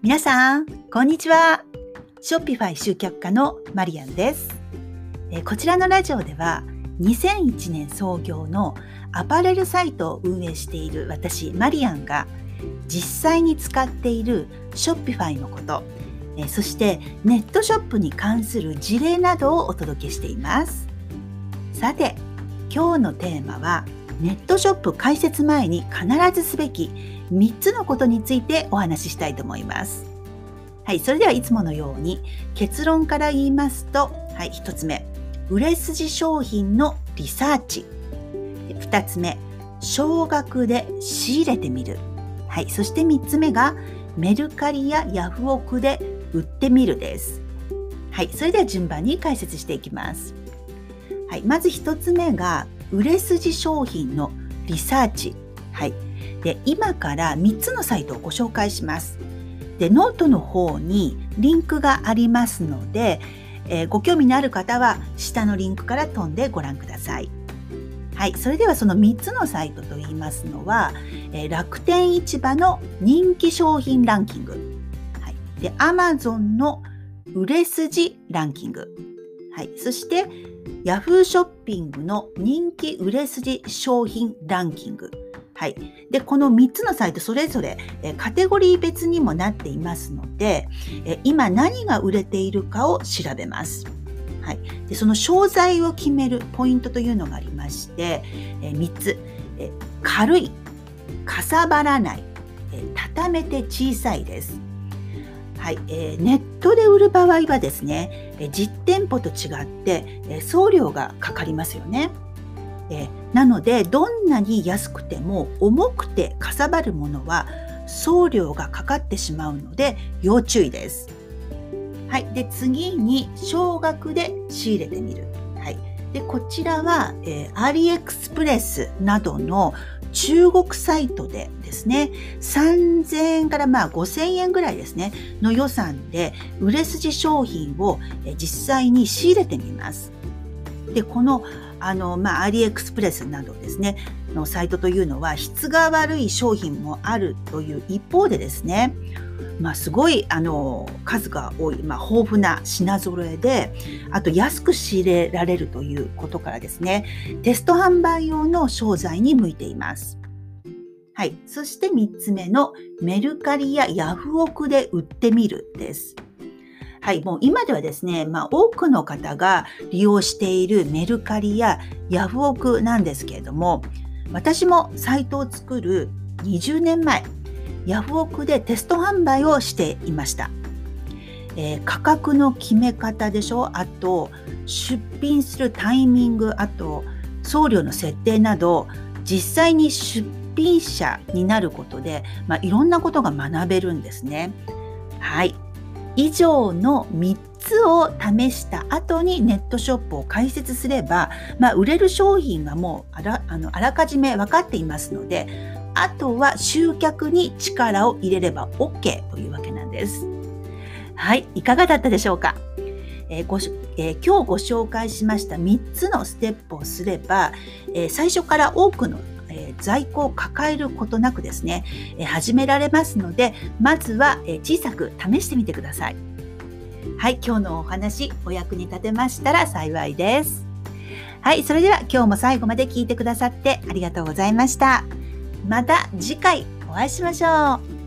皆さん、こんにちは。ショッピファイ集客家のマリアンです。こちらのラジオでは、2001年創業のアパレルサイトを運営している私、マリアンが、実際に使っているショッピファイのこと、そしてネットショップに関する事例などをお届けしています。さて、今日のテーマは、ネットショップ開設前に必ずすべき3つのことについてお話ししたいと思います。はい、それではいつものように結論から言いますと、はい、1つ目、売れ筋商品のリサーチ。2つ目、少額で仕入れてみる。はい、そして3つ目がメルカリやヤフオクで売ってみるです。はい、それでは順番に解説していきます。はい、まず1つ目が売れ筋商品のリサーチ。はい。で、今から3つのサイトをご紹介します。で、ノートの方にリンクがありますので、えー、ご興味のある方は下のリンクから飛んでご覧ください。はい。それではその3つのサイトといいますのは、えー、楽天市場の人気商品ランキング。はい。で、Amazon の売れ筋ランキング。はい。そして、Yahoo ショッピングの人気売れ筋商品ランキング。はい。で、この3つのサイトそれぞれカテゴリー別にもなっていますので、今何が売れているかを調べます。はい。で、その商材を決めるポイントというのがありまして、3つ。軽い、かさばらない、え畳めて小さいです。はい、えー、ネットで売る場合はですね、え実店舗と違って、え送料がかかりますよね。えなのでどんなに安くても重くてかさばるものは送料がかかってしまうので要注意です。はい、で次に少額で仕入れてみる。はい、でこちらは、えー、アリエクスプレスなどの中国サイトでですね、3000円からまあ5000円ぐらいですね、の予算で売れ筋商品を実際に仕入れてみます。で、このあの、まあ、アリエクスプレスなどですね、のサイトというのは質が悪い商品もあるという一方でですね、まあ、すごいあの数が多い、まあ、豊富な品揃えであと安く仕入れられるということからですねテスト販売用の商材に向いています。はい。そして3つ目のメルカリやヤフオクで売ってみるです。はい、もう今ではですね、まあ、多くの方が利用しているメルカリやヤフオクなんですけれども、私もサイトを作る20年前、ヤフオクでテスト販売をしていました。えー、価格の決め方でしょあと出品するタイミングあと送料の設定など実際に出品者になることで、まあ、いろんなことが学べるんですね。はい以上のつを試した後にネットショップを開設すれば、まあ、売れる商品がもうあらあのあらかじめ分かっていますのであとは集客に力を入れれば OK というわけなんです。はい、いかがだったでしょうか、えー、ごえー、今日ご紹介しました3つのステップをすれば、えー、最初から多くのえ在庫を抱えることなくですね、え始められますので、まずは、え小さく試してみてください。はい、今日のお話、お役に立てましたら幸いです。はい、それでは今日も最後まで聞いてくださってありがとうございました。また次回お会いしましょう。